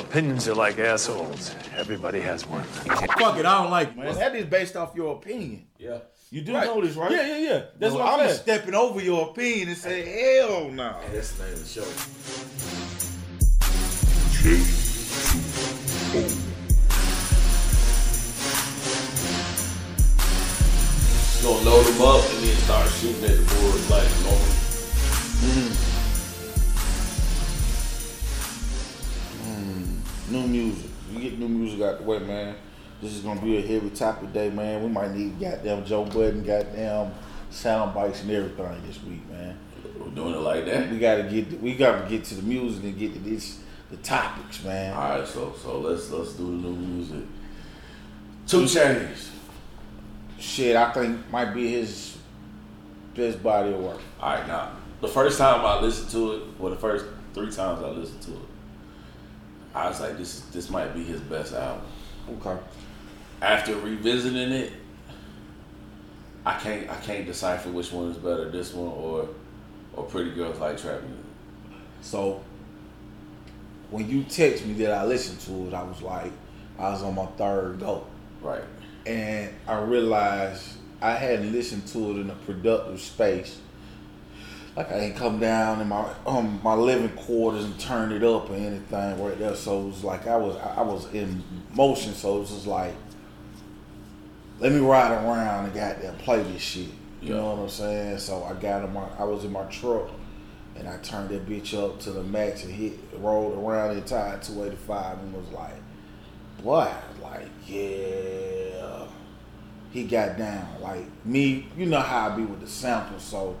opinions are like assholes. Everybody has one. Fuck it, I don't like it, Man, man. that is based off your opinion. Yeah. You do Right. know this, right? Yeah, yeah, yeah. That's Well, what I'm I'm stepping over your opinion and say, hell no. And that's the name of the show. Just gonna load them up and then start shooting at the board like normal. Mm-hmm. New music. We get new music out the way, man. This is gonna be a heavy topic day, man. We might need goddamn Joe Budden, goddamn sound bites and everything this week, man. We're doing it like that. We gotta get we gotta get to the music and get to this the topics, man. All right, so so let's let's do the new music. Two Chainz. Shit, I think might be his best body of work. All right, now the first time I listened to it, well, the first three times I listened to it, I was like, this this might be his best album. Okay. After revisiting it, I can't I can't decipher which one is better, this one or or Pretty Girls Like Trap Music. So when you text me that I listened to it, I was like, I was on my third go. Right. and I realized I hadn't listened to it in a productive space. Like I ain't come down in my um my living quarters and turned it up or anything right there. So it was like I was I was in motion. So it was just like, let me ride around and goddamn play this shit. You Yeah. know what I'm saying? So I got in my I was in my truck and I turned that bitch up to the max and hit rolled around the entire 285 and was like, boy, like, yeah. He got down. Like me, you know how I be with the sample, so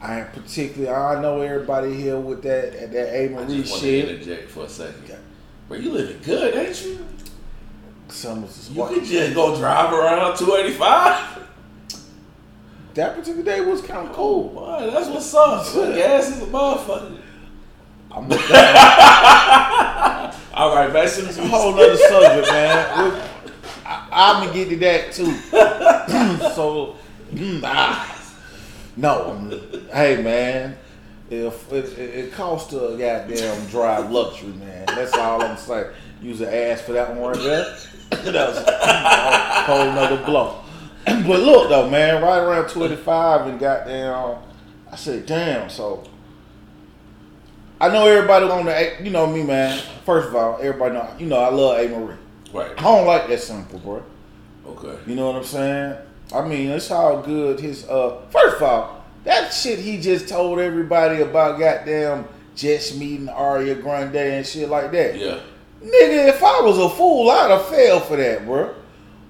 I ain't particularly I know everybody here with that that A I Marie just want to shit. interject for a second. But you living good, ain't you? Some You could just go drive around 285. that particular day was kind of cool. Boy, that's what's up. Good gas is a motherfucker. I'm with that. All right, to a whole other subject, man. I, I'm gonna get to that too. so, mm, ah. No, hey man, if it, it, it costs to goddamn drive luxury, man. That's all I'm saying. Use an ass for that one right there. that was a whole nother blow. but look though, man, right around 25 and goddamn, I said, damn. So I know everybody on the, you know me, man. First of all, everybody know, you know, I love A. Marie. Right. I don't like that sample, bro. Okay. You know what I'm saying? I mean, it's all good his, uh, first of all, that shit he just told everybody about goddamn Jets meeting Ariana Grande and shit like that. Yeah. Nigga, if I was a fool, I'd have fell for that, bro.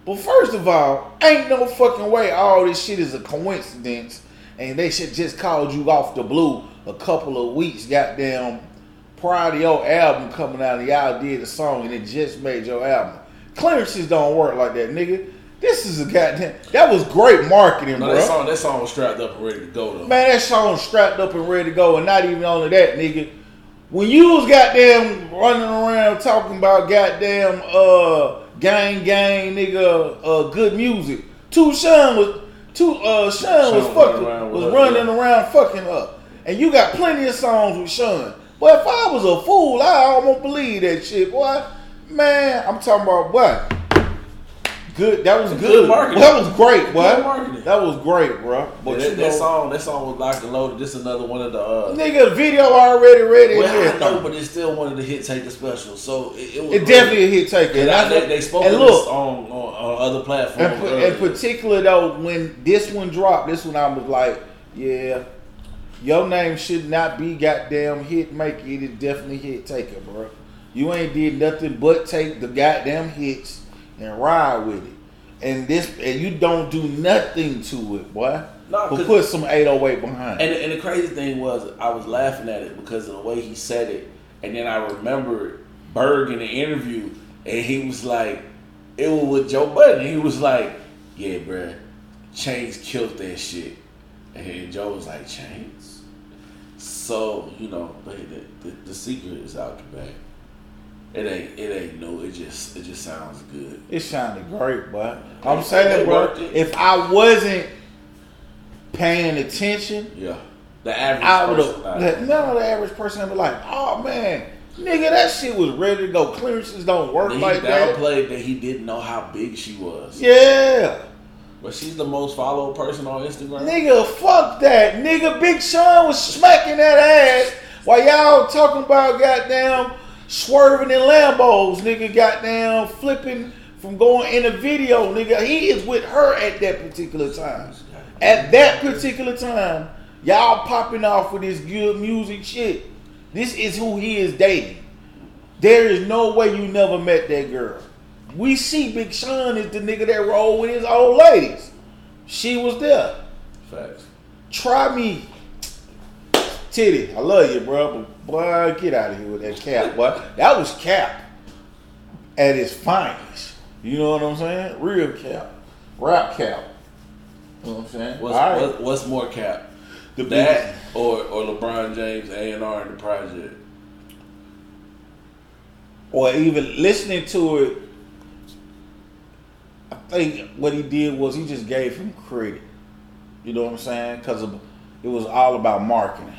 But first of all, ain't no fucking way all this shit is a coincidence and they should just called you off the blue a couple of weeks, goddamn, prior to your album coming out and y'all did the song and it just made your album. Clearances don't work like that, nigga. This is a goddamn, that was great marketing, No, bro. that song, that song was strapped up and ready to go though. Man, that song was strapped up and ready to go, and not even only that, nigga. When you was goddamn running around talking about goddamn uh gang gang nigga uh good music, two Sean was two uh Sean was fucking around was running around fucking up, and you got plenty of songs with Sean. But if I was a fool, I almost believe that shit, boy. Man, I'm talking about what? Good. That was good. Good marketing. That was great, marketing. That was great, bro. But that, that know- song, that song was locked and loaded. This another one of the. Uh, Nigga, video already ready. well, I know, but it's still one of the hit taker specials. So it, it was. It definitely a hit taker. And And, I, they, they spoke and look, on, on, on other platforms. and, in particular though, when this one dropped, this one I was like, yeah, your name should not be goddamn Hitmaka. It is definitely hit taker, bro. You ain't did nothing but take the goddamn hits and ride with it. And this, and you don't do nothing to it, boy. Nah, but put some 808 behind. And, it. and the crazy thing was, I was laughing at it because of the way he said it, and then I remembered Berg in the interview, and he was like, "It was with Joe Budden." He was like, "Yeah, bruh, Chains killed that shit," and Joe was like, "Chains." So you know, the, the, the secret is out the back. It ain't it ain't no. It just it just sounds good. It sounded great, but I'm saying, bro, if I wasn't paying attention, Yeah, the average I would person. Uh, have. not- None of the average person would be like, "Oh man, Nigga, that shit was ready to go. Clearances don't work he like that. downplayed that he didn't know how big she was. Yeah. But she's the most followed person on Instagram. Nigga, fuck that. Nigga, Big Sean was smacking that ass while y'all talking about goddamn swerving in Lambos. Nigga, goddamn flipping from going in a video. Nigga, he is with her at that particular time. At that particular time, y'all popping off with this good music shit. This is who he is dating. There is no way you never met that girl. We see Big Sean is the nigga that roll with his old ladies. She was there. Facts. Try me. Titty, I love you, bro. Boy, get out of here with that cap, boy. That was cap at its finest. You know what I'm saying? Real cap. Rap cap. You know what I'm saying? What's, right. what, what's more cap? The that or or LeBron James A and R in the project? or even listening to it, I think what he did was he just gave him credit. You know what I'm saying? Because it was all about marketing.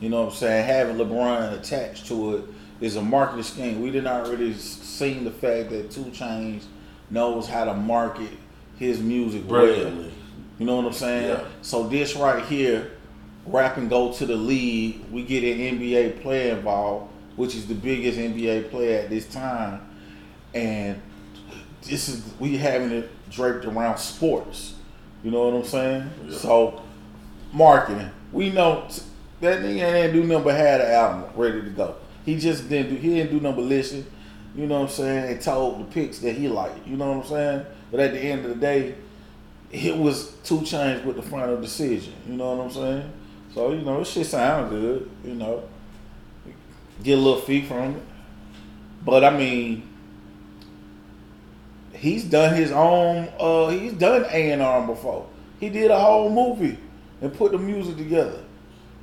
You know what I'm saying? Having LeBron attached to it is a marketing scheme. We didn't really seen the fact that Two Chainz knows how to market his music well. Brilliantly. You know what I'm saying? Yeah. So this right here, rap and go to the league. We get an NBA player involved, which is the biggest NBA player at this time, and this is we having it draped around sports. You know what I'm saying? Yeah. So marketing. We know that nigga ain't do but had an album ready to go. He just didn't do he didn't do but listen. You know what I'm saying? And told the picks that he liked. You know what I'm saying? But at the end of the day, it was Two Chainz with the final decision. You know what I'm saying? So you know, this shit sound good. You know, get a little fee from it. But I mean, he's done his own. uh He's done A and R before. He did a whole movie and put the music together.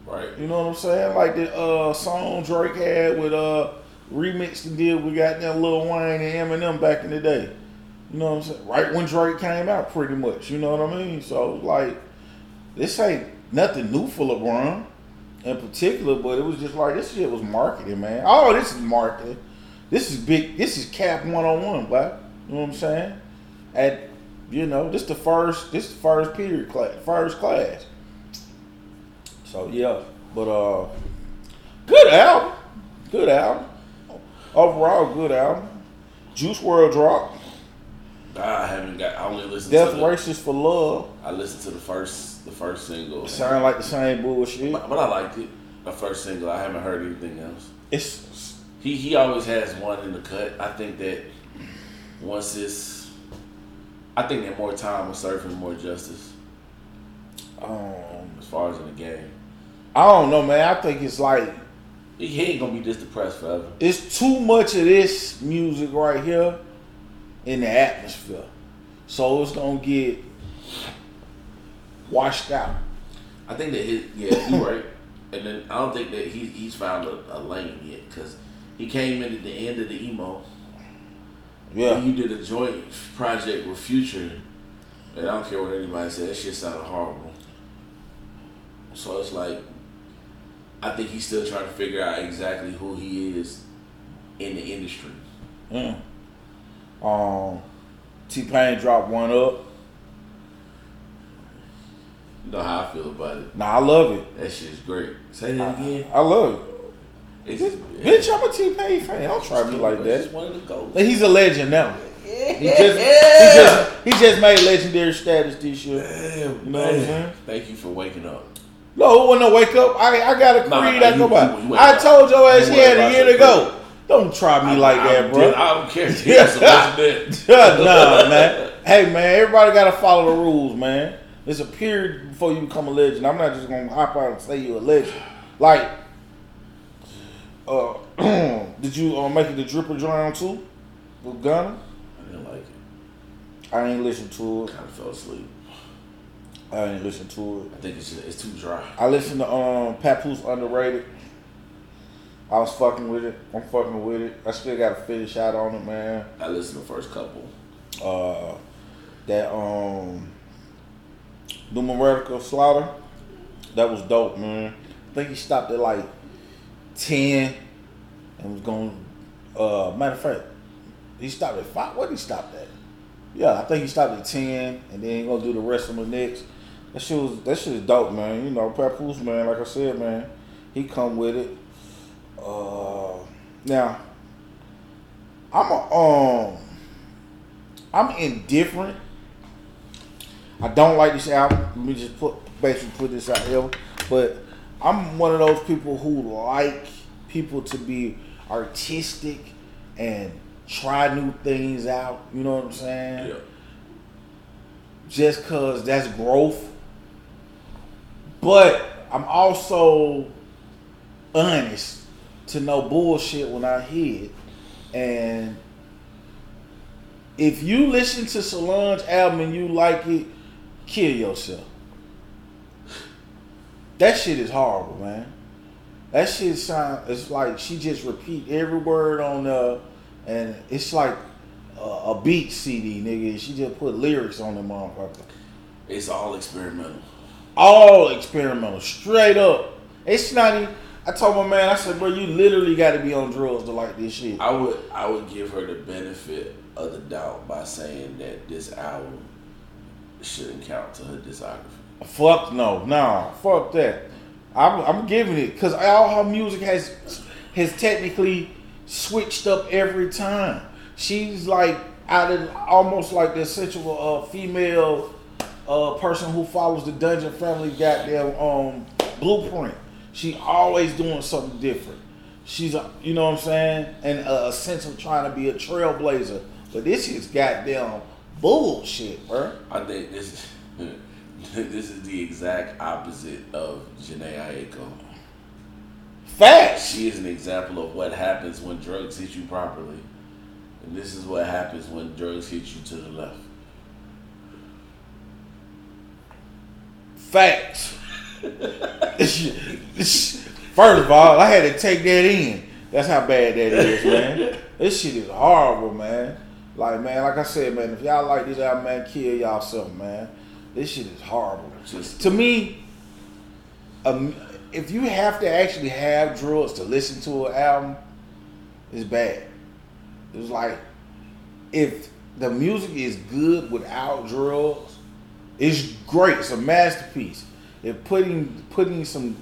Right. You know what I'm saying? Like the uh, song Drake had with uh remixed and did with goddamn Lil Wayne and Eminem back in the day. You know what I'm saying? Right when Drake came out, pretty much. You know what I mean? So like, this ain't nothing new for LeBron in particular, but it was just like this shit was marketing, man. Oh, this is marketing. This is big. This is Cap one on one, but you know what I'm saying? At you know, this the first. This the first period class, first class. So yeah, but uh, good album, good album. Overall, good album. Juice WRLD drop. I haven't got. I only listened. Death to the, Races for Love. I listened to the first the first single, Sound like the same bullshit. but, but I liked it. The first single. I haven't heard anything else. It's He he always has one in the cut. I think that once it's, I think that more time will serve him more justice um, as far as in the game. I don't know, man. I think it's like He, he ain't gonna be this depressed forever. it's too much of this music right here in the atmosphere. So it's gonna get washed out. I think that his yeah you're right, and then I don't think that he he's found a, a lane yet because he came in at the end of the emo. Yeah. And you did a joint project with Future, and I don't care what anybody says. That shit sounded horrible. So it's like, I think he's still trying to figure out exactly who he is in the industry. Mm. Um, T-Pain dropped one up. You know how I feel about it. Nah, I love it. That shit's great. Say that again. I love it. It's just, Bitch, I'm a T-Pain fan. Don't try me like that. one of the. He's a legend now. He just, he just, he just made legendary status this year. Damn, You know what man. Thank you for waking up. No, when I wake up, I, I got a creed nah, I you- go by. you- you I told your ass You he had a year to go. Don't try me like I, that, bro. I don't care. Yes, nah, man. Hey, man, everybody got to follow the rules, man. There's a period before you become a legend. I'm not just going to hop out and say you're a legend. Like, uh, did you uh, make it the Drip or Drown 2? With Gunna? I didn't like it. I ain't listen to it. Kind of fell asleep. I didn't listen to it. I think it's just, it's too dry. I listened to um Papoose Underrated. I was fucking with it. I'm fucking with it. I still got to finish out on it, man. I listened to the first couple. Uh, that um, numerical slaughter, that was dope, man. I think he stopped at like ten. and was going. Uh, matter of fact, he stopped at five. What did he stop at? Yeah, I think he stopped at ten, and then he gonna do the rest of the next. That shit was that shit is dope, man. You know, Papoose, man. Like I said, man, he come with it. Uh, now, I'm a, um, I'm indifferent. I don't like this album. Let me just put basically put this out here, but I'm one of those people who like people to be artistic and try new things out. You know what I'm saying? Yeah. Just cause that's growth. But I'm also honest to know bullshit when I hear it. And if you listen to Solange album and you like it, kill yourself. That shit is horrible, man. That shit sound it's like she just repeat every word on the and it's like a, a beat CD, nigga. She just put lyrics on the motherfucker. It's all experimental. All experimental, straight up. It's not even. I told my man, I said, bro, you literally got to be on drugs to like this shit. I would I would give her the benefit of the doubt by saying that this album shouldn't count to her discography. Fuck no, nah, fuck that. I'm, I'm giving it because all her music has has technically switched up every time. She's like out of almost like the essential uh, female uh, person who follows the Dungeon Family goddamn um, blueprint. She always doing something different. She's a, you know what I'm saying, and a, a sense of trying to be a trailblazer. But this is goddamn bullshit, bro. I think this is this is the exact opposite of Jhené Aiko. Facts. She is an example of what happens when drugs hit you properly. And this is what happens when drugs hit you to the left. Facts. First of all, I had to take that in. That's how bad that is, man. This shit is horrible, man. Like, man, like I said, man, if y'all like this album, man, kill y'all something, man. This shit is horrible. Just- to me, um, if you have to actually have drugs to listen to an album, it's bad. It's like if the music is good without drugs, it's great. It's a masterpiece. If putting putting some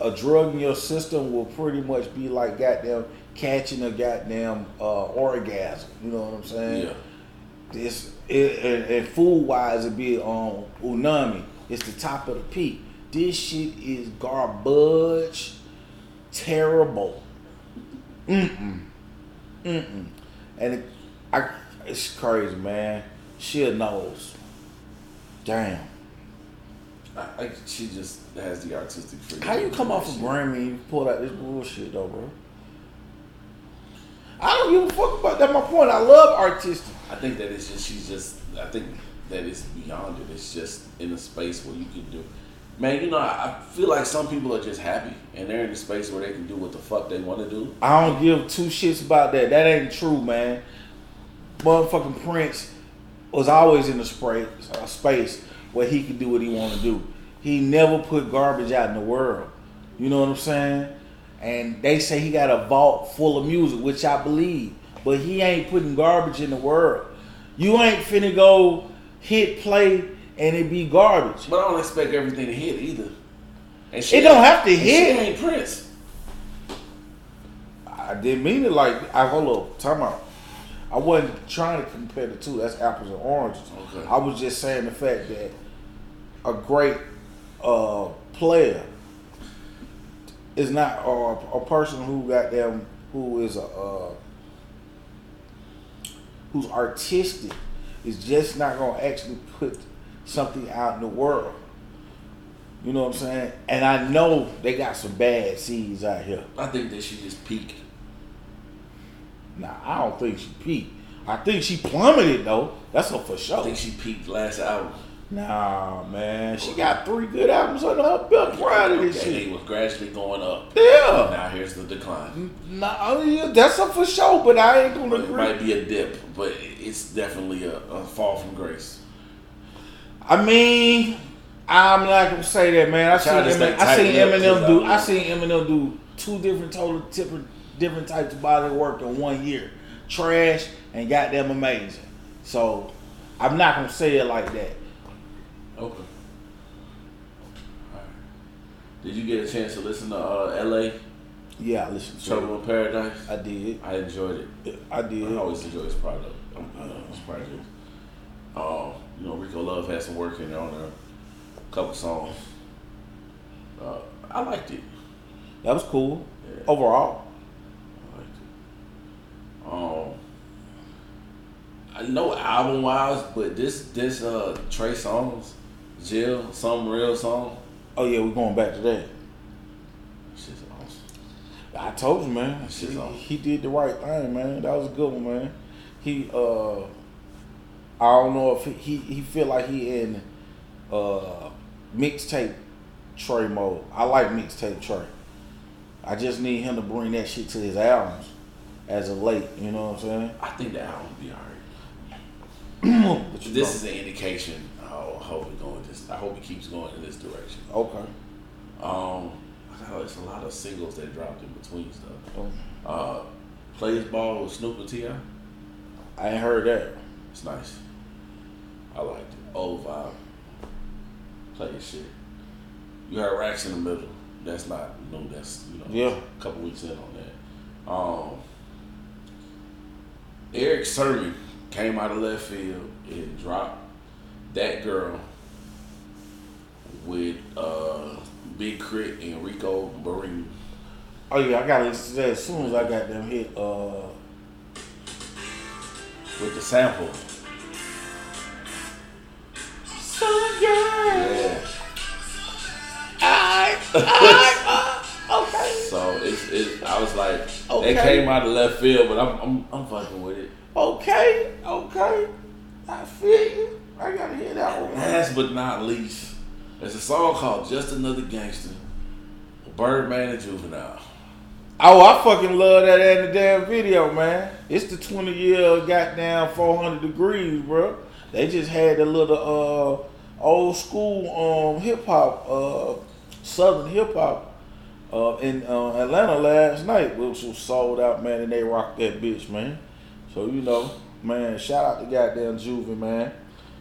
a drug in your system will pretty much be like goddamn catching a goddamn uh, orgasm. You know what I'm saying? Yeah. This it, and, and food wise, it be on umami. It's the top of the peak. This shit is garbage, terrible. Mm-mm. Mm-mm. And it, I, it's crazy, man. She knows. Damn. I, I, she just has the artistic freedom. How you come off a Grammy and pull out this bullshit though, bro? I don't give a fuck about that. My point. I love artistic. I think that it's just she's just. I think that it's beyond it. It's just in a space where you can do. Man, you know, I, I feel like some people are just happy and they're in a space where they can do what the fuck they want to do. I don't give two shits about that. That ain't true, man. Motherfucking Prince was always in a spray, a space where he could do what he want to do. He never put garbage out in the world. You know what I'm saying? And they say he got a vault full of music, which I believe. But he ain't putting garbage in the world. You ain't finna go hit play and it be garbage. But I don't expect everything to hit either. And It don't have to hit. She ain't Prince. I didn't mean it like I hold up, time out. I wasn't trying to compare the two. That's apples and oranges. Okay. I was just saying the fact that a great uh, player is not or a person who got them who is a uh, who's artistic is just not gonna actually put something out in the world. You know what I'm saying? And I know they got some bad seeds out here. I think that she just peaked. Nah, I don't think she peaked. I think she plummeted though. That's a for sure. I think she peaked last album. Nah, man, she got three good albums under her belt. Proud of this Okay, shit. It was gradually going up. Yeah. Now here's the decline. Nah, yeah, that's a for sure. But I ain't gonna It agree. might be a dip, but it's definitely a, a fall from grace. I mean, I'm not gonna say that, man. I seen to Eminem, I seen Eminem do. I I- seen Eminem do two different total different different types of body work in one year. Trash and goddamn amazing. So I'm not gonna say it like that. Okay. Did you get a chance to listen to uh, L.A. Yeah, I listened to Trouble in Paradise? I did. I enjoyed it. I did. I always enjoy his product. Uh, his project. Um, you know, Rico Love had some work in there on there, a couple songs. Uh, I liked it. That was cool. Yeah. Overall. I. Um, I know album wise, but this this uh Trey Songz, Jill, some real song. Oh yeah, we're going back to that. Shit's awesome. I told you, man. Shit's He, awesome. he did the right thing, man. That was a good one, man. He, uh, I don't know if he he, he feel like he in uh mixtape Trey mode. I like mixtape Trey. I just need him to bring that shit to his albums as of late. You know what I'm saying? I think the album will be alright. This know- is an indication. I hope it going this. I hope it keeps going in this direction. okay. Um, I got it's a lot of singles that dropped in between stuff. Oh, Uh, Plays Ball with Snoop and Ti. I ain't heard that. It's nice. I liked it. Old vibe. Play your shit. You heard Racks in the Middle. That's not no. That's you know. Yeah. A couple weeks in on that. Um. Erick Sermon came out of left field and dropped that girl with uh Big K.R.I.T. and Rico Barine. Oh yeah, I gotta listen to that as soon as I got them hit. Uh, with the sample. So girl. Yeah. Okay. So it's it. I was like, Okay. it came out of left field, but I'm I'm, I'm fucking with it. Okay. Okay. I feel you. I gotta hear that one. Last but not least, there's a song called "Just Another Gangster." Birdman and Juvenile. Oh, I fucking love that in the damn video, man. It's the 20 year goddamn 400 Degreez, bro. They just had a little uh old school um hip hop, uh southern hip hop uh in uh, Atlanta last night, which was sold out, man, and they rocked that bitch, man. So you know, man, shout out to goddamn Juvie, man.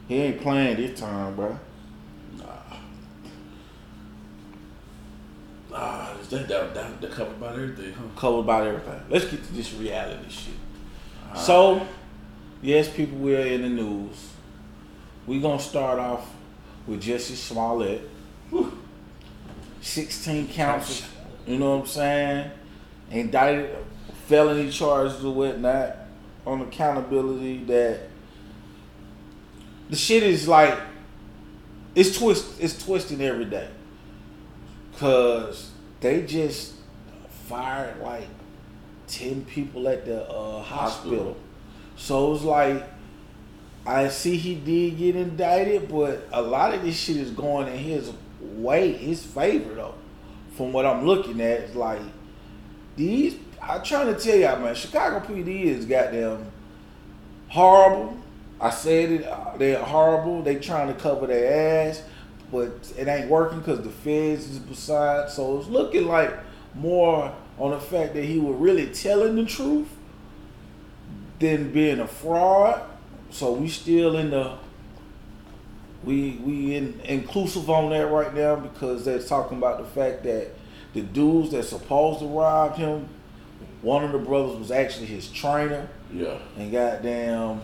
He ain't playing this time, bro. Ah, is that that that, that covered about everything, huh? covered about everything. Let's get to this reality shit. So, yes, people, we're in the news. We're gonna start off with Jussie Smollett. 16 counts, you know what I'm saying? Indicted felony charges or whatnot on accountability that the shit is like it's twist it's twisting every day. Cause they just fired like ten people at the uh, hospital. Hospital. So it's like I see he did get indicted, but a lot of this shit is going in his way, his favor though. From what I'm looking at, it's like these. I'm trying to tell y'all, man. Chicago PD is goddamn horrible. I said it. uh, They're horrible. They trying to cover their ass, but it ain't working because the feds is beside. So it's looking like more on the fact that he was really telling the truth than being a fraud. So we still in the we we in, inclusive on that right now because they're talking about the fact that the dudes that supposed to rob him, one of the brothers was actually his trainer, Yeah. and goddamn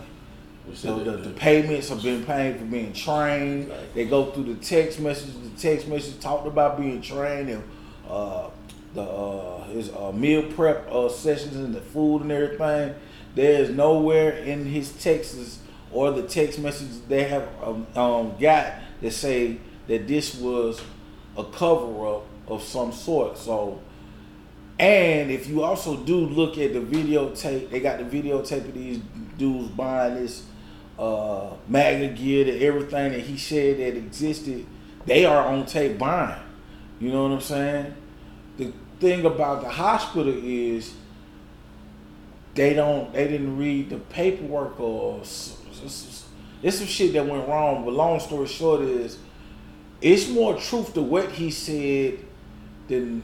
We the, the, payments have been paid for being trained. They go through the text message. The text message talked about being trained and uh, the uh, his uh, meal prep uh, sessions and the food and everything. There is nowhere in his texts or the text messages they have um, um, got that say that this was a cover up of some sort. So. And if you also do look at the videotape, they got the videotape of these dudes buying this uh MAGA gear that everything that he said that existed, they are on tape buying. You know what I'm saying? The thing about the hospital is they don't they didn't read the paperwork or s- s- it's some shit that went wrong. But long story short is it's more truth to what he said than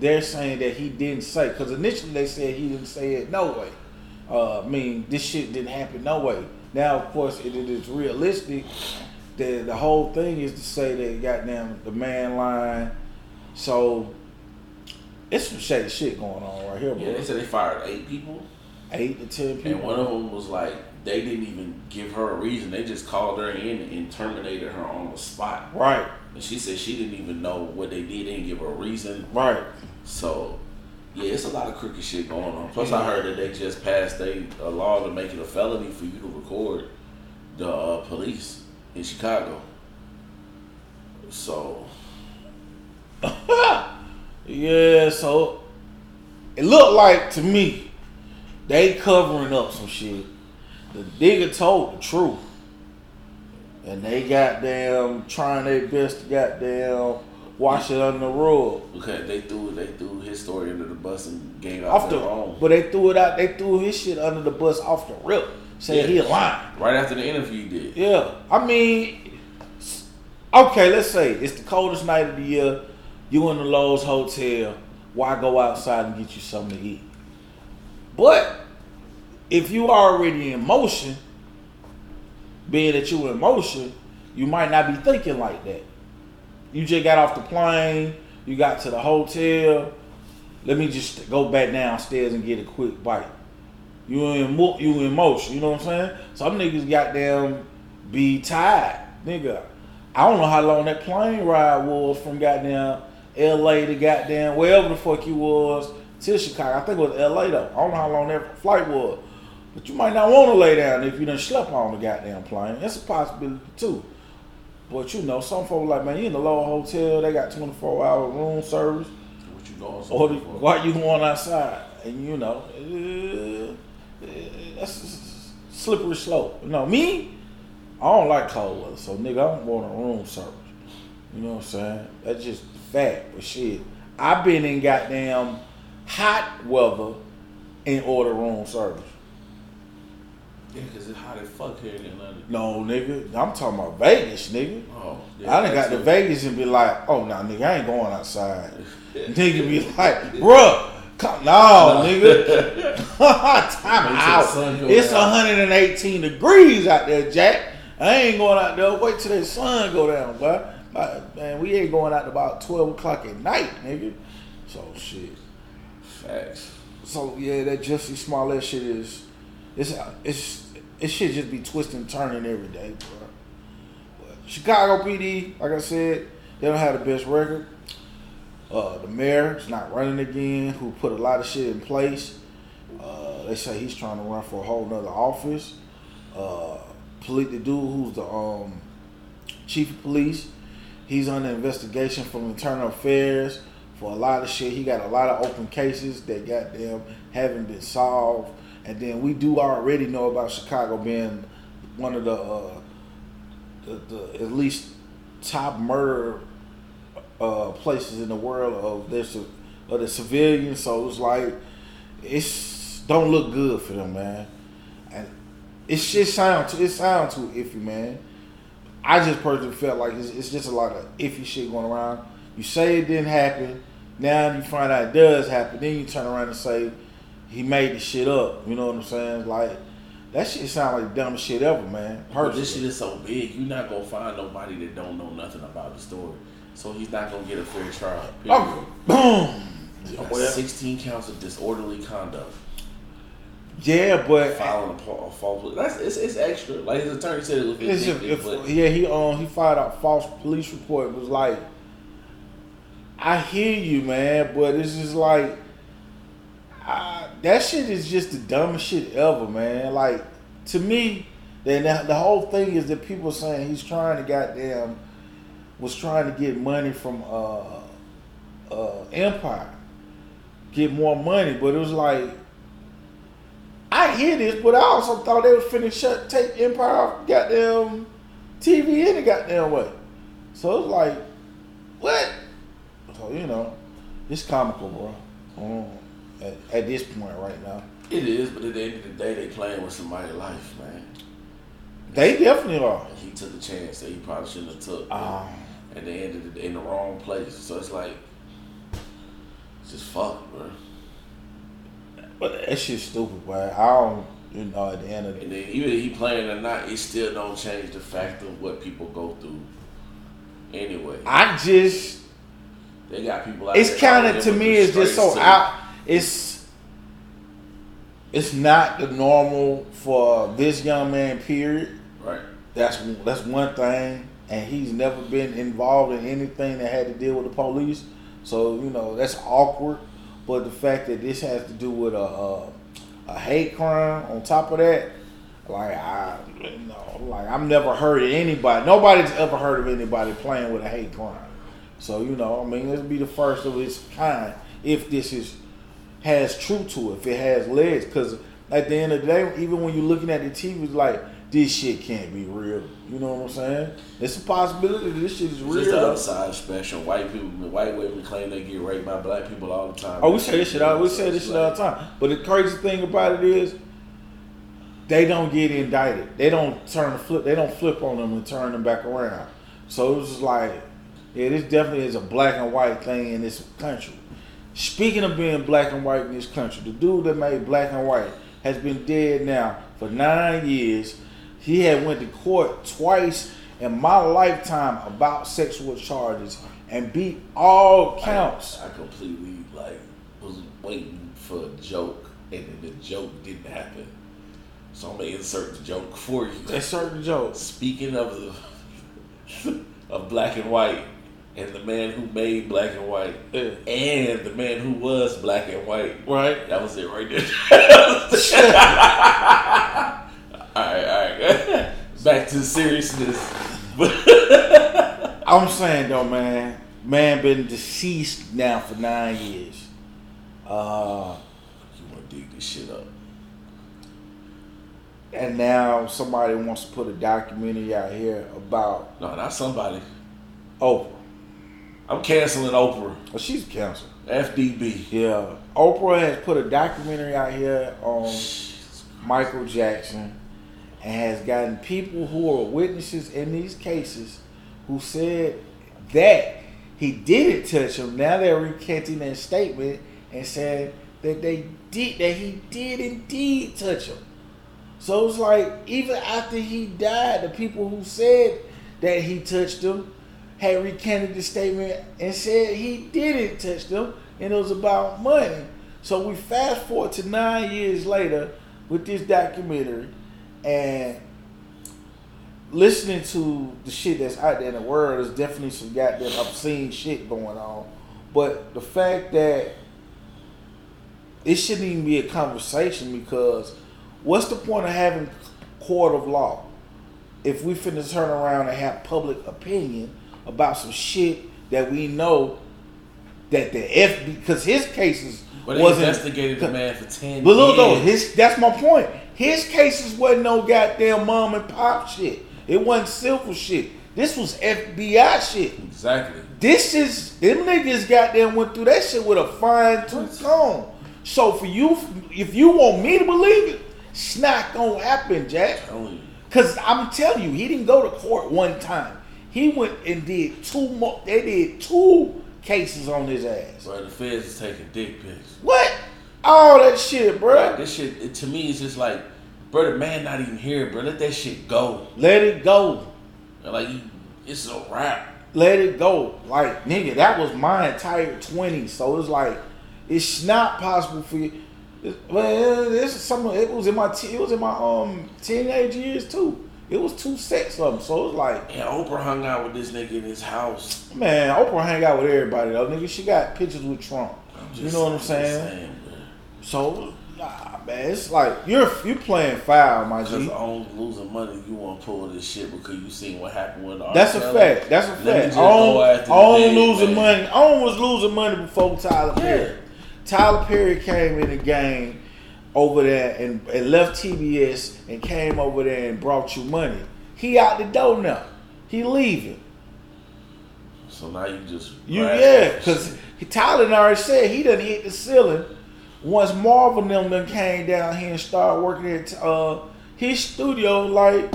they're saying that he didn't say because initially they said he didn't say it no way. Uh, I mean, this shit didn't happen no way. Now, of course, it, it is realistic. The the whole thing is to say that goddamn the man line. So it's some shady shit going on right here, bro. Yeah, they said they fired eight people, Eight to ten people. and one of them was like they didn't even give her a reason. They just called her in and terminated her on the spot. right, And she said she didn't even know what they did. They didn't give her a reason. right. So, yeah, it's a lot of crooked shit going on. Plus, I heard that they just passed a, a law to make it a felony for you to record the uh, police in Chicago. So, Yeah, so it looked like to me they covering up some shit. The nigga told the truth. And they got goddamn trying their best to goddamn wash it under the rug. because they threw they threw his story under the bus and gave out Off their the own. but they threw it out they threw his shit under the bus off the rip. Saying he Yeah. a lying. Right after the interview, he did. Yeah. I mean okay, let's say it's the coldest night of the year. You in the Loews hotel. Why go outside and get you something to eat? But if you already in motion, being that you in motion, you might not be thinking like that. You just got off the plane, you got to the hotel. Let me just go back downstairs and get a quick bite. You in mo- you in motion, you know what I'm saying? Some niggas goddamn be tired, nigga. I don't know how long that plane ride was from goddamn L.A. to goddamn wherever the fuck you was to Chicago. I think it was L.A. though. I don't know how long that flight was, but you might not want to lay down if you done slept on the goddamn plane. That's a possibility too. But you know, some folks like man, you in the Loews hotel, they got 24 hour room service. What you going Or the, why you going outside? And you know, uh, uh, that's slippery slope. You know, me, I don't like cold weather, so nigga, I don't want a room service. You know what I'm saying? That's just fact. But shit, I've been in goddamn hot weather and order room service. Yeah, because it's hot as fuck here in Atlanta. No, nigga, I'm talking about Vegas, nigga. Oh, I done got to Vegas and be like, oh, nah, nigga, I ain't going outside. nigga be like, bruh, come, no, nigga. Time the out. It's down. 118 degrees out there, Jack. I ain't going out there. Wait till the sun go down, boy. Man, we ain't going out about 12 o'clock at night, nigga. So, shit. Facts. So, yeah, that Jussie Smollett shit is, it's, it's, it should just be twisting and turning every day, bro. But Chicago PD, like I said, they don't have the best record. Uh, the mayor is not running again, who put a lot of shit in place. Uh, they say he's trying to run for a whole nother office. Uh, police, the dude who's the um, chief of police, he's under investigation from internal affairs for a lot of shit. He got a lot of open cases that goddamn haven't been solved. And then we do already know about Chicago being one of the, uh, the, the at least top murder uh, places in the world of their of the civilians. So it's like it's don't look good for them, man. And it shit sound too, it sound too iffy, man. I just personally felt like it's, it's just a lot of iffy shit going around. You say it didn't happen, now you find out it does happen, then you turn around and say he made the shit up. You know what I'm saying? Like that shit sound like the dumbest shit ever, man. But this shit is so big, you're not gonna find nobody that don't know nothing about the story. So he's not gonna get a fair trial. Oh, boom. 16 counts of disorderly conduct, yeah, but filing a, a false. That's it's, it's extra. Like his attorney said, it was It's if, yeah, he um he filed a false police report. It was like, I hear you, man, but it's just like, that shit is just the dumbest shit ever, man. Like to me, then the, whole thing is that people saying he's trying to goddamn was trying to get money from uh uh Empire, get more money, but it was like. I hear this, but I also thought they were finna shut take Empire off goddamn TV any goddamn way. So it's like, what? So you know, it's comical, bro. At, at this point right now, it is. But at the end of the day, they playing with somebody's life, man. they definitely are. And he took a chance that he probably shouldn't have took. Um, at the end of the day, in the wrong place. So it's like, It's just fucked, bro. But that shit's stupid, boy. I don't, you know, at the end of the And then even if he playing or not, it still don't change the fact of what people go through. Anyway, I just, they got people out it's kind of to me, it's just so out. It's, it's not the normal for this young man. Period. Right. That's that's one thing, and he's never been involved in anything that had to deal with the police. So you know that's awkward. But the fact that this has to do with a a, a hate crime on top of that, like I, you know, like I've never heard of anybody. Nobody's ever heard of anybody playing with a hate crime. So you know, I mean, this be the first of its kind. If this is has truth to it, if it has legs, because at the end of the day, even when you're looking at the TV, it's like this shit can't be real. You know what I'm saying? It's a possibility that this shit is It's real. just the other side special. White people, white women claim they get raped by black people all the time. Oh, we say this shit all we say this shit all the time. But the crazy thing about it is they don't get indicted. They don't turn the flip they don't flip on them and turn them back around. So it was just like, yeah, this definitely is a black and white thing in this country. Speaking of being black and white in this country, the dude that made black and white has been dead now for nine years. He had went to court twice in my lifetime about sexual charges and beat all counts. I, I completely like was waiting for a joke, and then the joke didn't happen. So I'm gonna insert the joke for you. That's certain joke. Speaking of the of black and white, and the man who made black and white, Yeah. and the man who was black and white, Right? that was it right there. all right, all right. Back to seriousness. I'm saying though, man, man been deceased now for nine years. Uh, you want to dig this shit up? and now somebody wants to put a documentary out here about No, not somebody. Oprah. I'm canceling Oprah. Well, she's cancer. FDB. Yeah, Oprah has put a documentary out here on Michael Jackson, and has gotten people who are witnesses in these cases who said that he didn't touch him. Now they're recanting their statement and saying that they did that he did indeed touch him. So it's like even after he died, the people who said that he touched them had recanted the statement and said he didn't touch them, and it was about money. So we fast forward to nine years later with this documentary and listening to the shit that's out there in the world. There's definitely some goddamn obscene shit going on, but the fact that it shouldn't even be a conversation because what's the point of having court of law if we finna turn around and have public opinion about some shit that we know that the F because his cases But wasn't investigated the man for 10 but look though, his that's my point. His cases wasn't no goddamn mom and pop shit. It wasn't silver shit. This was FBI shit. Exactly. This is them niggas goddamn went through that shit with a fine tooth comb. So for you, if you want me to believe it, it's not gonna happen, Jack. Cause I'm telling you, he didn't go to court one time. He went and did two more. They did two cases on his ass. Bro, the feds is taking dick pics. What? All that shit, Bro, bruh. this shit, it, to me, is just like, bro, the man not even here, bro. Let that shit go. Let it go. Like, you, it's a wrap. let it go. Like, nigga, that was my entire 20s. So it's like, it's not possible for you. Well, this is some. It was in my. It was in my um teenage years too. It was two sets of them. So it was like, And Oprah hung out with this nigga in his house. man, Oprah hang out with everybody though, nigga. She got pictures with Trump. I'm You know what I'm just saying? bro. So, nah, man, it's like you're you playing foul, my Because G. on losing money, you want to pull this shit because you seen what happened with R. That's a fact. That's a Let fact. just On, on losing man. money. OWN was losing money before Tyler Perry. Tyler Perry came in the game over there and, and left TBS and came over there and brought you money. He out the door now. He leaving. So now you just. You yeah, because. Tyler already said he done hit the ceiling. Once Marvin them done came down here and started working at uh, his studio, like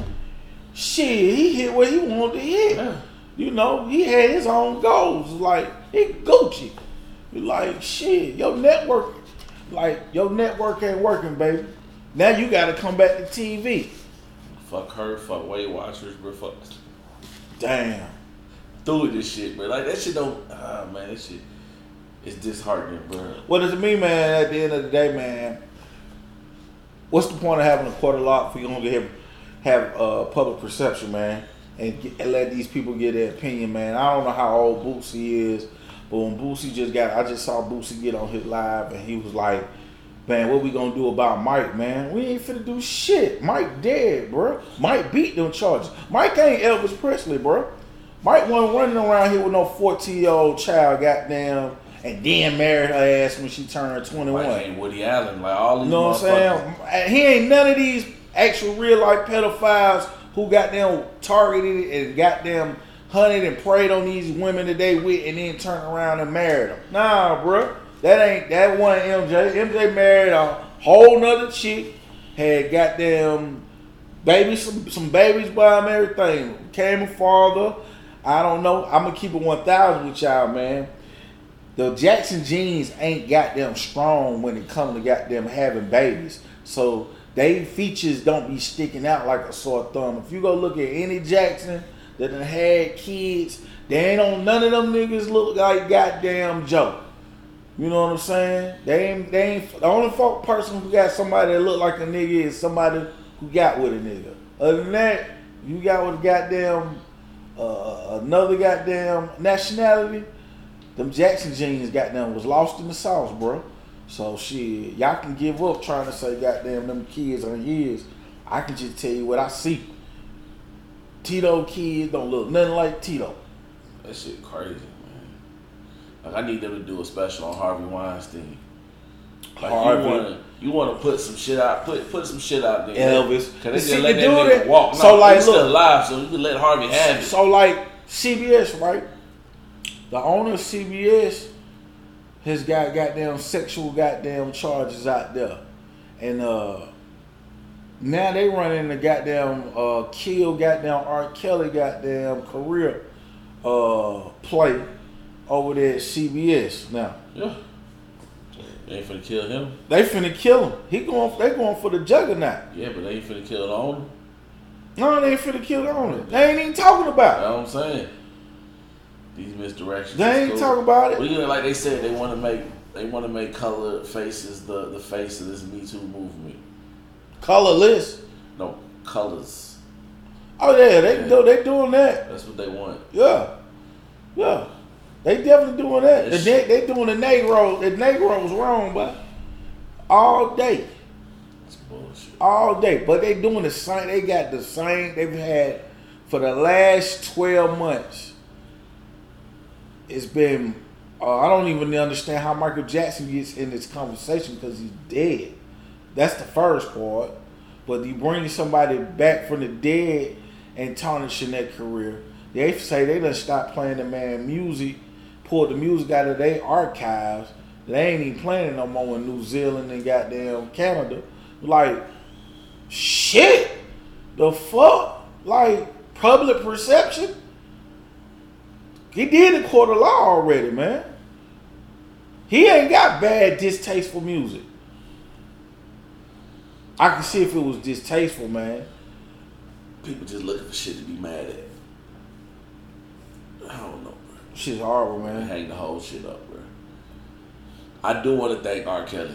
shit, he hit what he wanted to hit. Yeah. You know, he had his own goals. Like he Gucci. Like shit, your network, like your network ain't working, baby. Now you got to come back to TV. Fuck her, fuck Weight Watchers, bro. Fuck Damn. through with this shit, bro. Like that shit don't. Ah man, that shit is disheartening, bro. What does it mean, man? At the end of the day, man, what's the point of having a quarter lock if you don't get have uh, public perception, man, and, get, and let these people get their opinion, man? I don't know how old Boosie is, but when Boosie just got, I just saw Boosie get on his live, and he was like, "Man, what we gonna do about Mike, man? We ain't finna do shit. Mike dead, bro. Mike beat them charges. Mike ain't Elvis Presley, bro. Mike wasn't running around here with no 14 year old child, goddamn." And then married her ass when she turned 21. Like ain't Woody Allen, like all these. You know what I'm saying? He ain't none of these actual real life pedophiles who got them targeted and got them hunted and preyed on these women that they with and then turn around and married them. Nah, bruh. That ain't that one MJ. MJ married a whole nother chick, had goddamn babies, some, some babies by him, everything. Became a father. I don't know. I'm gonna keep it 1,000 with y'all, man. The Jackson genes ain't goddamn strong when it comes to goddamn having babies. So they features don't be sticking out like a sore thumb. If you go look at any Jackson that done had kids, they ain't on none of them niggas look like goddamn Joe. You know what I'm saying? They ain't they ain't the only folk person who got somebody that look like a nigga is somebody who got with a nigga. Other than that, you got with goddamn uh, another goddamn nationality. Them Jackson genes goddamn was lost in the sauce, bro. So shit, y'all can give up trying to say goddamn them kids are his. I can just tell you what I see. Tito kids don't look nothing like Tito. That shit crazy, man. Like I need them to do a special on Harvey Weinstein. Like Harvey. you wanna you wanna put some shit out, put put some shit out there. Elvis. Cause they just let that nigga that- walk. so, No, like, he's still look. alive, so you can let Harvey have it. So like CBS, right? The owner of CBS has got goddamn sexual goddamn charges out there, and uh now they running the goddamn uh kill goddamn R. Kelly goddamn career uh play over there at CBS now. Yeah. They ain't finna kill him. They finna kill him. He going. They going for the juggernaut. Yeah, but they ain't finna kill the owner. No, they ain't finna kill the owner. They ain't even talking about You it. know what I'm saying? These misdirections. They ain't talking about it. Well, you know, like they said, they want to make they want to make colored faces the the face of this Me Too movement. Colorless. No colors. Oh yeah, they Yeah. do. They doing that. That's what they want. Yeah, yeah. They definitely doing that. The ne- they doing the Negro. The Negro was wrong, but all day, It's bullshit. all day. But they doing the same. They got the same. They've had for the last twelve months. It's been. Uh, I don't even understand how Michael Jackson gets in this conversation because he's dead. That's the first part. But you bring somebody back from the dead and tarnishing their career. They say they done stopped playing the man music, pulled the music out of their archives. They ain't even playing no more in New Zealand and goddamn Canada. Like, shit. The fuck? Like, public perception? He did a court of law already, man. He ain't got bad, distasteful music. I can see if it was distasteful, man. People just looking for shit to be mad at. I don't know, bro. Shit's horrible, man. hang the whole shit up, bro. I do want to thank R. Kelly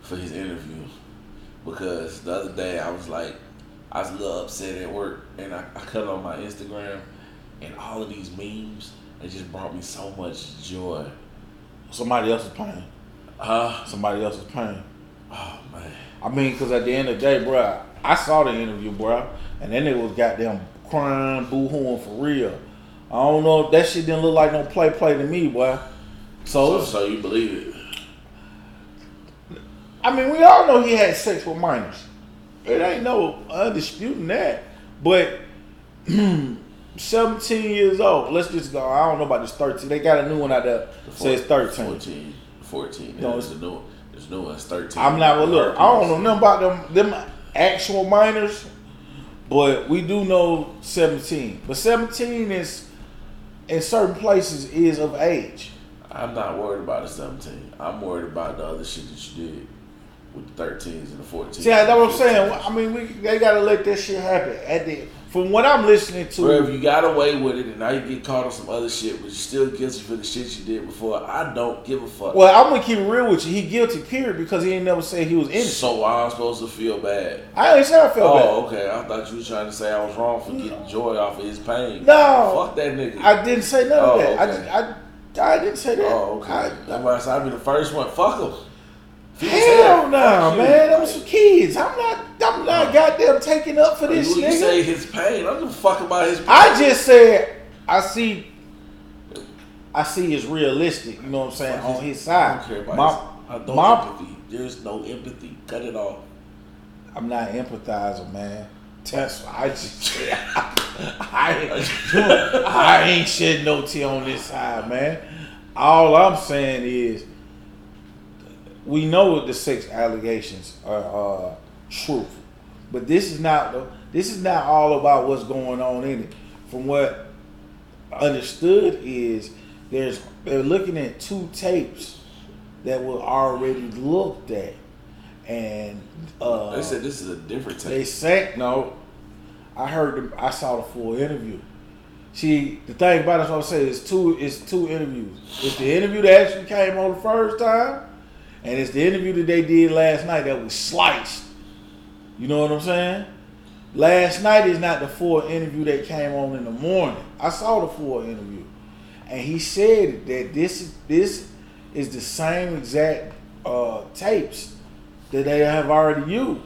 for his interview because the other day I was like, I was a little upset at work and I, I cut on my Instagram and all of these memes, they just brought me so much joy. Somebody else's pain. Huh? Somebody else's pain. Oh, man. I mean, because at the end of the day, bro, I saw the interview, bro, and then it was goddamn crying, boo-hooing for real. I don't know. That shit didn't look like no play play to me, boy. So, So, so you believe it? I mean, we all know he had sex with minors. It ain't no undisputing that. But 17 years old. Let's just go. I don't know about this 13. They got a new one out there. Says 13. 14. 14. No, it's the new, there's 13. I'm not. Well, look, I don't know nothing about them them actual minors, but we do know 17. But 17 is in certain places is of age. I'm not worried about the 17. I'm worried about the other shit that you did with the 13s and the 14s. See, that's what I'm saying. I mean, we they gotta let that shit happen. At the from what I'm listening to, Bro, if you got away with it and now you get caught on some other shit, but you still guilty for the shit you did before, I don't give a fuck. well, I'm gonna keep it real with you. He guilty, period, because he ain't never said he was innocent. So why I'm supposed to feel bad? I ain't say I felt Oh, okay. I thought you were trying to say I was wrong for getting joy off of his pain. No. Fuck that nigga. I didn't say none Oh, of that. I, okay. just, I I didn't say that. oh, okay. I, That's why I said I'd be the first one. Fuck him. Hell no, man. Them some kids. I'm not. I'm not goddamn taking up for this You, you say his pain. I don't give fuck about his pain. I just said I see. I see it's realistic. You know what I'm saying on his side. I don't care about My- his, I don't my- empathy. There's no empathy. Cut it off. I'm not empathizing, man. That's I just I ain't, I ain't shedding no tear on this side, man. All I'm saying is we know the six allegations are uh, truth, but this is not this is not all about what's going on in it. From what understood is there's they're looking at two tapes that were already looked at, and uh, They said this is a different tape. they said no. I heard them. I saw the full interview. See, the thing about it, is what I say is two. It's two interviews. It's the interview that actually came on the first time, and it's the interview that they did last night that was sliced. You know what I'm saying? Last night is not the full interview that came on in the morning. I saw the full interview, and he said that this is this is the same exact uh, tapes that they have already used.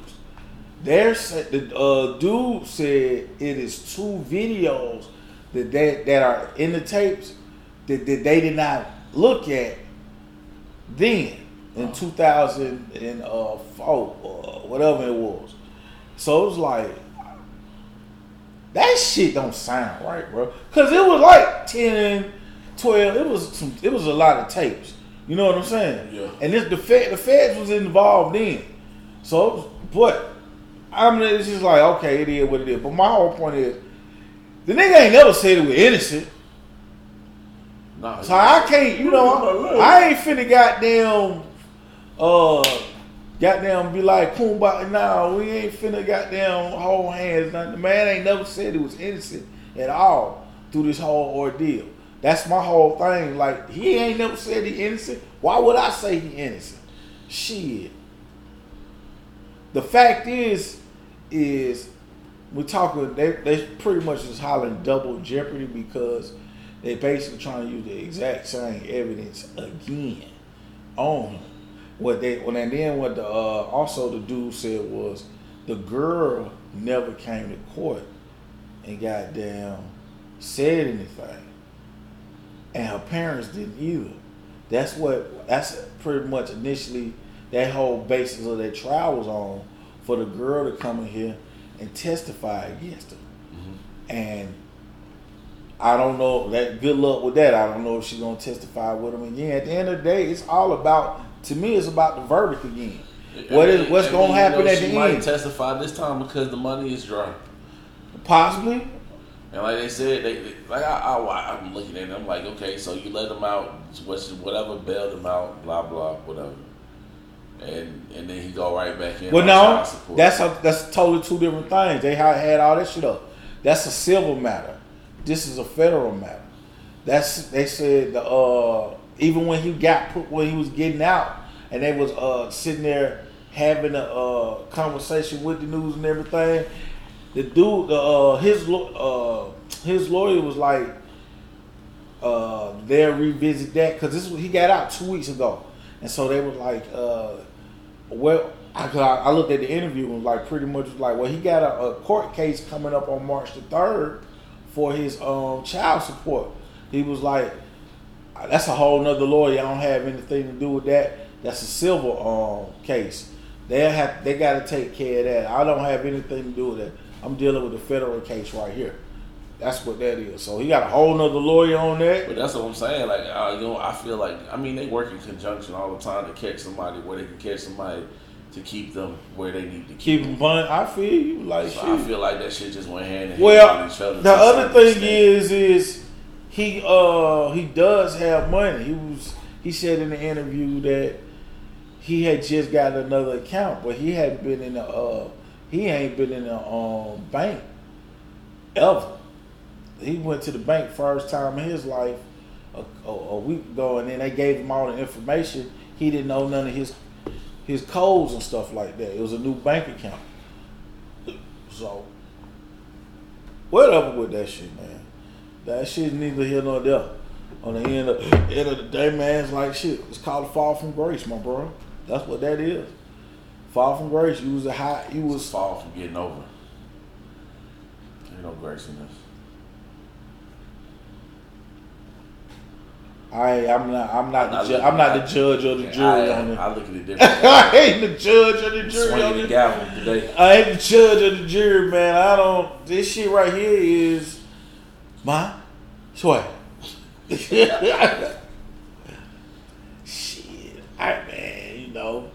Their the uh, dude said it is two videos that they, that are in the tapes that, that they did not look at then in 2004 or whatever it was. So it was like that shit don't sound right, bro. Cause it was like 10, 12. It was some. It was a lot of tapes. You know what I'm saying? Yeah. And this the Fed, the feds was involved in. So, but I mean, it's just like okay, it is what it is. But my whole point is, the nigga ain't never said it was innocent. Nah, So I can't, you know, I ain't finna goddamn, uh, goddamn be like Kumbaya. Nah, we ain't finna goddamn hold hands. Nothing. The man ain't never said he was innocent at all through this whole ordeal. That's my whole thing. Like he ain't never said he innocent. Why would I say he innocent? Shit. The fact is, is we're talking. They they pretty much just hollering double jeopardy because they basically trying to use the exact same evidence again on him. What they well, and then what the uh, also the dude said was the girl never came to court and goddamn said anything, and her parents didn't either. That's what that's pretty much initially that whole basis of that trial was on for the girl to come in here and testify against her. And I don't know that good luck with that. I don't know if she's gonna testify with him again. At the end of the day, it's all about to me it's about the verdict again. What is what's gonna happen you know, at the might end? testify this time because the money is dry. Possibly. And like they said, they, they like I, I, I'm looking at it. I'm like, okay, so you let them out, whatever, bailed them out, blah blah, whatever, and and then he go right back in. Well, no, that's a, that's totally two different things. They had, had all that shit up. That's a civil matter. This is a federal matter. That's they said the uh even when he got put when he was getting out and they was uh sitting there having a uh conversation with the news and everything. The dude, uh his uh his lawyer was like uh they'll revisit that because this he got out two weeks ago, and so they was like uh well, I I looked at the interview and was like pretty much like, well, he got a, a court case coming up on March the third for his um child support. He was like, that's a whole nother lawyer. I don't have anything to do with that. That's a civil um case. They have they got to take care of that. I don't have anything to do with that. I'm dealing with a federal case right here. That's what that is. So he got a whole nother lawyer on that. But that's what I'm saying. Like, uh, you know, I feel like I mean they work in conjunction all the time to catch somebody where they can catch somebody to keep them where they need to keep. Keep him fun. I feel you like So. I feel like that shit just went hand in hand Well, with each other. the other thing extent. is, is he uh he does have money. He was he said in the interview that he had just got another account, but he hadn't been in the uh he ain't been in the um bank ever. He went to the bank first time in his life a, a, a week ago, and then they gave him all the information. He didn't know none of his his codes and stuff like that. It was a new bank account. So whatever with that shit, man. That shit neither here nor there. On the end of, end of the day, man, it's like shit. It's called fall from grace, my bro. That's what that is. Fall from grace. You was a high. You was fall from getting over. Ain't no grace in this. I. I'm not. I'm not. I'm the ju- not I'm not the judge or the I, jury on it. I look at it different. I ain't the judge or the jury on Swinging the it. gavel today. I ain't the judge or the jury, man. I don't. This shit right here is my swear. shit, I man, you know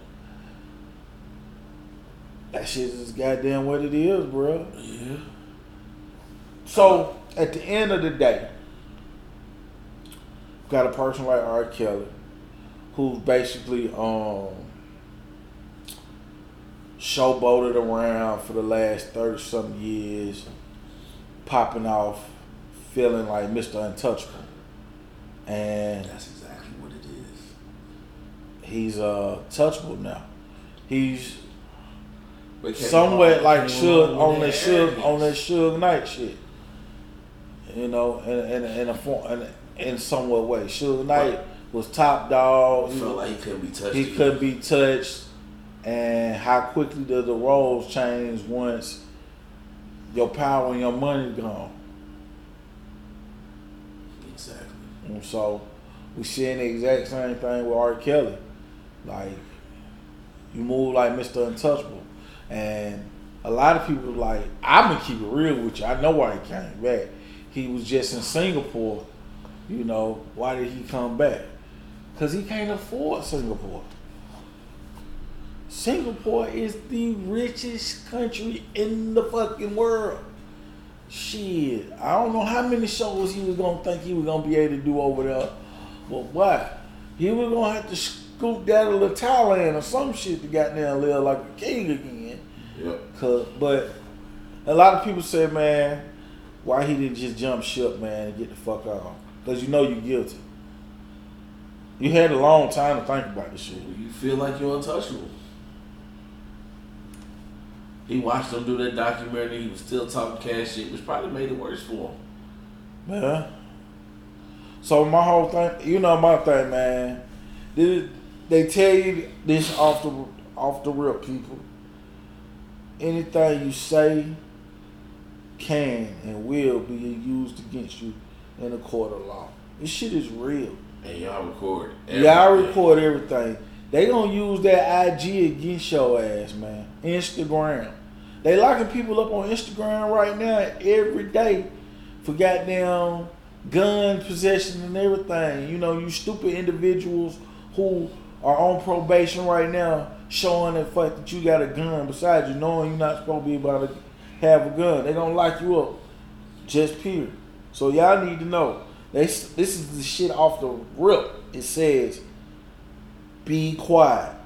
that shit is goddamn what it is, bro. Yeah. So at the end of the day, got a person like R. Kelly, who basically um showboated around for the last thirty something years, popping off, feeling like Mr. Untouchable, and That's exactly what it is. he's uh touchable now. He's somewhat like Suge on that Suge on that Suge Knight shit. You know, in in, in a form in, in somewhat way. Suge Knight was top dog. He, felt like he couldn't be touched. he again. couldn't be touched. And how quickly does the roles change once your power and your money gone? Exactly. And so we seeing the exact same thing with R. Kelly. Like you move like Mr. Untouchable. And a lot of people like, I'm gonna keep it real with you. I know why he came back. He was just in Singapore. You know, why did he come back? Cause he can't afford Singapore. Singapore is the richest country in the fucking world. Shit, I don't know how many shows he was gonna think he was gonna be able to do over there, but what? He was gonna have to scoop down to Thailand or some shit to goddamn live like a king again. Yep. Cause, but a lot of people say, man, why he didn't just jump ship, man, and get the fuck out? Cause you know you're guilty. You had a long time to think about this shit. You feel like you're untouchable. He watched them do that documentary. He was still talking cash shit, which probably made it worse for him. Yeah. So my whole thing, you know my thing, man. They, they tell you this off the off the real people. Anything you say can and will be used against you in a court of law. This shit is real. And y'all record. Y'all record everything. They gonna use that IG against your ass, man. Instagram. They locking people up on Instagram right now every day for goddamn gun possession and everything. You know, you stupid individuals who are on probation right now showing the fact that you got a gun besides you knowing you're not supposed to be able to have a gun. They gonna lock you up. Just period. So y'all need to know. They, this is the shit off the rip. It says, be quiet.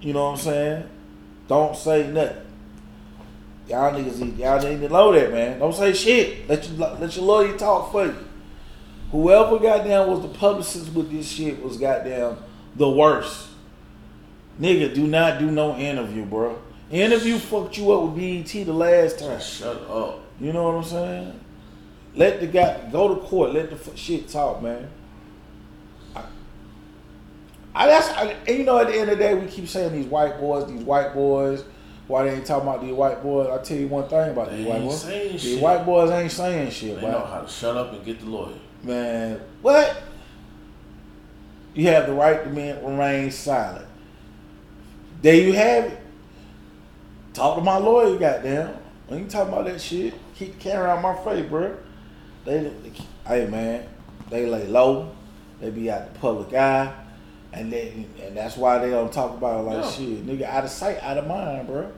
You know what I'm saying? Don't say nothing. Y'all niggas, need- y'all need to know that, man. Don't say shit. Let your let your lawyer talk for you. Whoever goddamn was the publicist with this shit was goddamn the worst. Nigga, do not do no interview, bro. Interview fucked you up with BET the last time. Shut up. You know what I'm saying? Let the guy go to court. Let the f- shit talk, man. I, I that's I, and you know at the end of the day we keep saying these white boys, these white boys. Why they ain't talking about these white boys? I tell you one thing about They these white boys. These shit. white boys ain't saying shit, They know how to shut up and get the lawyer. Man, what? You have the right to remain silent. There you have it. Talk to my lawyer, goddamn. When you talking about that shit, keep carrying out my face, bro. They, hey man, they lay low. They be out the public eye, and then and that's why they don't talk about it like Yeah. shit, nigga. Out of sight, out of mind, bro.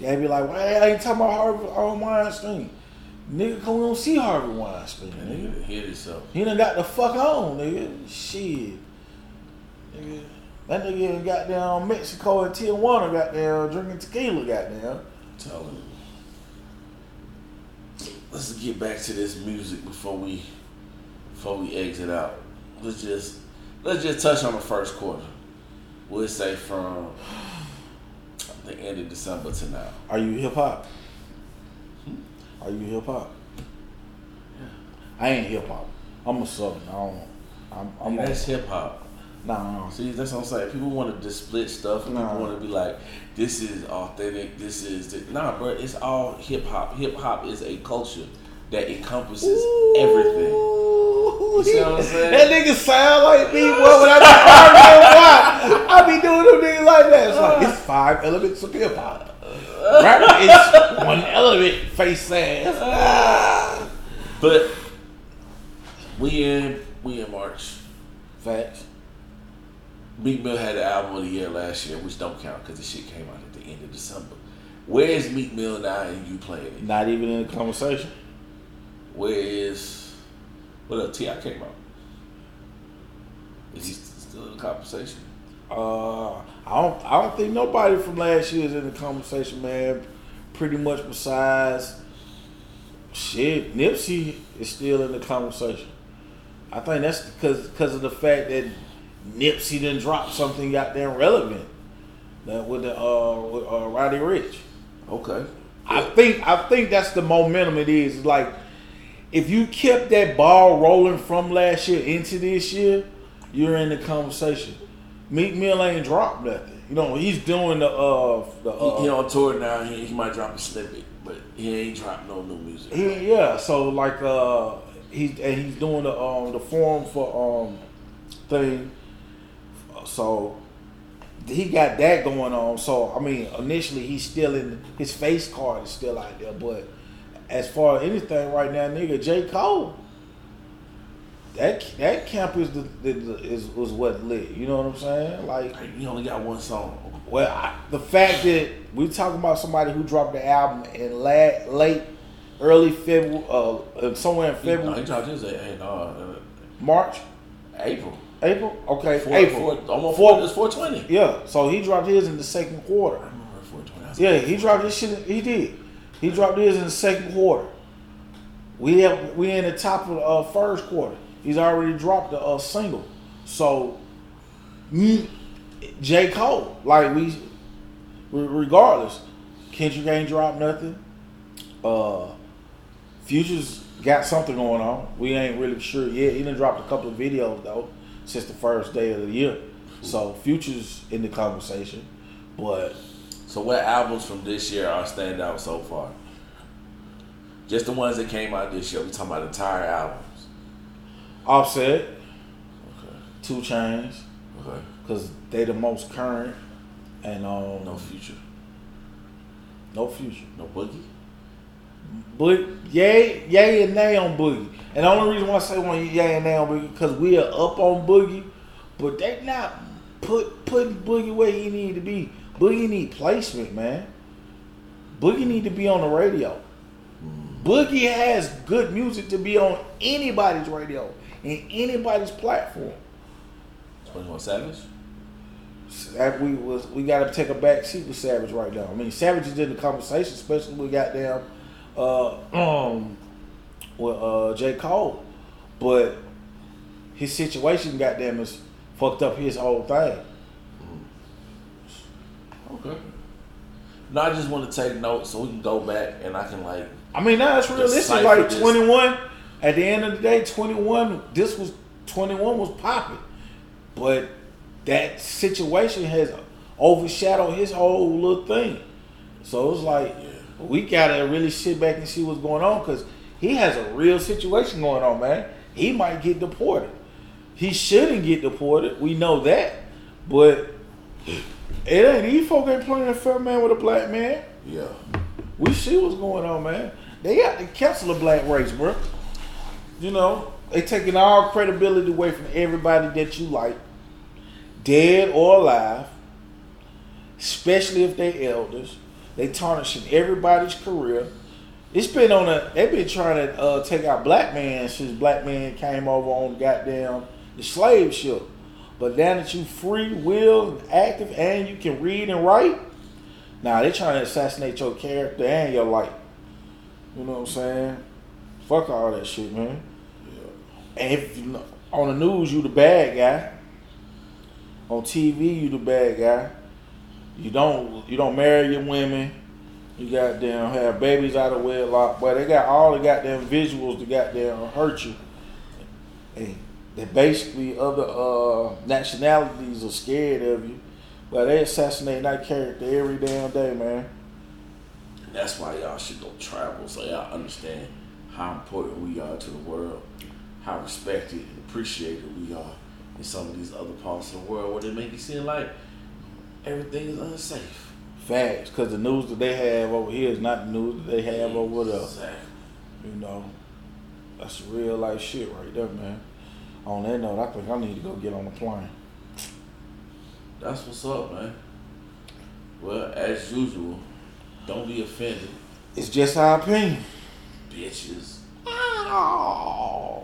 They be like, why I ain't talking about Harvey on Weinstein? Nigga, come on, see Harvey Weinstein, nigga. nigga hit himself. He done got the fuck on, nigga. Shit. Nigga. That nigga in goddamn Mexico and Tijuana goddamn drinking tequila goddamn. Telling you. Let's get back to this music before we before we exit out. Let's just let's just touch on the first quarter. We'll say from the end of December to now. Are you hip hop? Hmm? Are you hip hop? I ain't hip hop. I'm a southern. I don't. I'm. I'm that's hip hop. nah. See, that's what I'm saying. People want to just split stuff. and Nah. People want to be like, "This is authentic. This is the-" nah, bro. It's all hip hop. Hip hop is a culture that encompasses everything. You see what I'm saying? That nigga sound like me, boy. When I why? I be doing them niggas like that. It's like it's five elements of hip hop. Rap is one element. Face ass. But we in we in March. Facts. Meek Mill had the album of the year last year, which don't count because the shit came out at the end of December. Where is Meek Mill now and you playing it? Not even in the conversation. Where is what up? T.I came out. Is he still in the conversation? Uh, I don't. I don't think nobody from last year is in the conversation, man. Pretty much besides shit, Nipsey is still in the conversation. I think that's because because of the fact that Nipsey didn't drop something goddamn relevant that with the uh with uh, Roddy Ricch. Okay. I think I think that's the momentum it is. It's like if you kept that ball rolling from last year into this year, you're in the conversation. Meek Mill ain't dropped nothing. You know, he's doing the uh the uh, He, he on tour now. He, he might drop a snippet, but he ain't dropped no new music. he, yeah, so like uh he's and he's doing the um the forum for um thing. So he got that going on. So I mean, initially he's still in his face card is still out there, but as far as anything right now, nigga, J Cole. That that camp is the, the, the is was what lit. You know what I'm saying? Like, He only got one song. well, I, the fact that we talking about somebody who dropped the album in late, late early February, uh, uh, somewhere in He, no, February, he dropped his in uh, March, April. April. Okay, Four, April. Four, almost Four- four, it's 420. Yeah, so he dropped his in the second quarter. I remember 420. Yeah, he dropped his shit. He did. He dropped his in the second quarter. We have we in the top of the uh, first quarter. He's already dropped a, uh, single. So, J Cole, like we, regardless, Kendrick ain't dropped nothing. Uh, Future's got something going on. We ain't really sure yet. He done dropped a couple of videos though since the first day of the year. So Future's in the conversation, but So what albums from this year are stand out so far? Just the ones that came out this year. We talking about entire albums. Offset, Okay. Two Chainz, Okay. because they the most current, and um, No future. no future. No boogie. But yay, yay and nay on Boogie. And the only reason why I say one yay and nay on Boogie because we are up on Boogie, but they not put putting Boogie where he need to be. Boogie need placement, man. Boogie need to be on the radio. Boogie has good music to be on anybody's radio and anybody's platform. Twenty One Savage. That we was we got to take a back seat with Savage right now. I mean, Savage is in the conversation, especially with goddamn uh, um with uh, J Cole, but his situation, goddamn, is fucked up his whole thing. Okay. No, I just want to take notes so we can go back and I can like. I mean, now it's realistic. Decipher Like twenty one. At the end of the day, twenty one. This was twenty one was popping, but that situation has overshadowed his whole little thing. So it's like we gotta really sit back and see what's going on because he has a real situation going on, man. He might get deported. He shouldn't get deported. We know that, but it ain't. These folk ain't playing a fair man with a black man. Yeah. We see what's going on, man. They got to cancel the black race, bro. You know, they taking all credibility away from everybody that you like, dead or alive, especially if they elders. They tarnishing everybody's career. It's been on a. They've been trying to uh, take out black man since black man came over on goddamn the slave ship. But now that you free will and active and you can read and write, now they trying to assassinate your character and your life. You know what I'm saying? Fuck all that shit, man. And if on the news, you the bad guy. On TV, you the bad guy. You don't you don't marry your women. You goddamn have babies out of wedlock. But they got all the goddamn visuals to goddamn hurt you. And they basically other uh, nationalities are scared of you. But they assassinate that character every damn day, man. And that's why y'all should go travel so y'all understand how important we are to the world, how respected and appreciated we are in some of these other parts of the world where they make it seem like everything is unsafe. Facts, because the news that they have over here is not the news that they have over there. Exactly. You know, that's real life shit right there, man. On that note, I think I need to go get on the plane. That's what's up, man. Well, as usual, don't be offended, It's just our opinion. bitches. Oh.